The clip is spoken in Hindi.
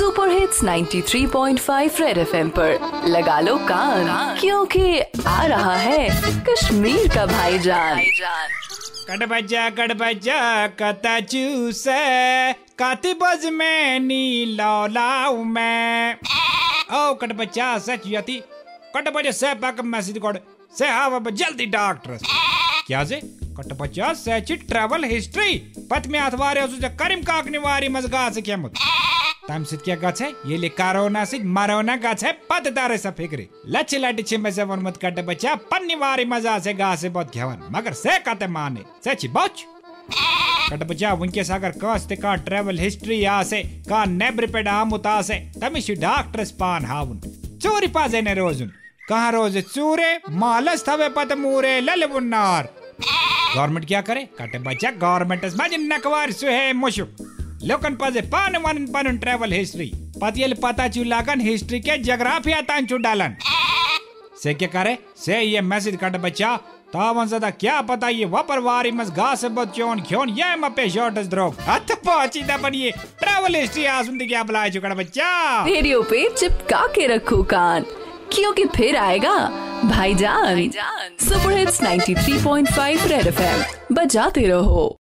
सुपर हिट्स 93.5 रेड एफएम पर। लगा लो कान, क्योंकि आ रहा है कश्मीर का भाईजान। कट बजा, कट कता चूसे काती बज में नी लौलाऊ मैं। ओ बच्चा सच यति। कट बजा से पक मैसेज कोड। से हाव अब जल्दी डॉक्टर। क्या जे? कट बच्चा से ट्रैवल हिस्ट्री। पत में अथवारे करीम काकनी वारी मजगा से केमुत मरोना गछ? पत दारे सा फिक्री। लच लट छिम से वन मत कट बच्चा, पन्नी वारी मज़ा से गा से बहुत घेवन मगर से कते माने, से ची बच। कट बच्चा वुनकेस अगर कस ते का ट्रैवल हिस्ट्री आसे, का नेब्र पे आमुत आसे तमिश डॉक्टर्स पान हावन चोरी पाजे ने रोजुन। कहाँ रोज? चूरे, मालस थवे पत मूरे लल बुन्नार गवर्नमेंट क्या करे? कटे बच्चा, गवर्नमेंट मज नकवार सुहे, मुशु। लोकन पजे पान वन पन ट्रैवल हिस्ट्री पतियल पता चु लागन हिस्ट्री के जोग्राफिया तान चु डालन। से क्या करे? से ये मैसेज कट बच्चा तावन सदा क्या पता ये वपर वारी मस घास बच्चोन क्यों ये मपे शॉर्टस द्रोग हथ पहुँची दा बनिए ट्रैवल हिस्ट्री आसुन दी क्या बुलाए चुका बच्चा। रेडियो पे चिपका के रखो कान क्योंकि फिर आएगा भाईजान। सुपर हिट्स 93.5 रेड एफएम बजाते रहो।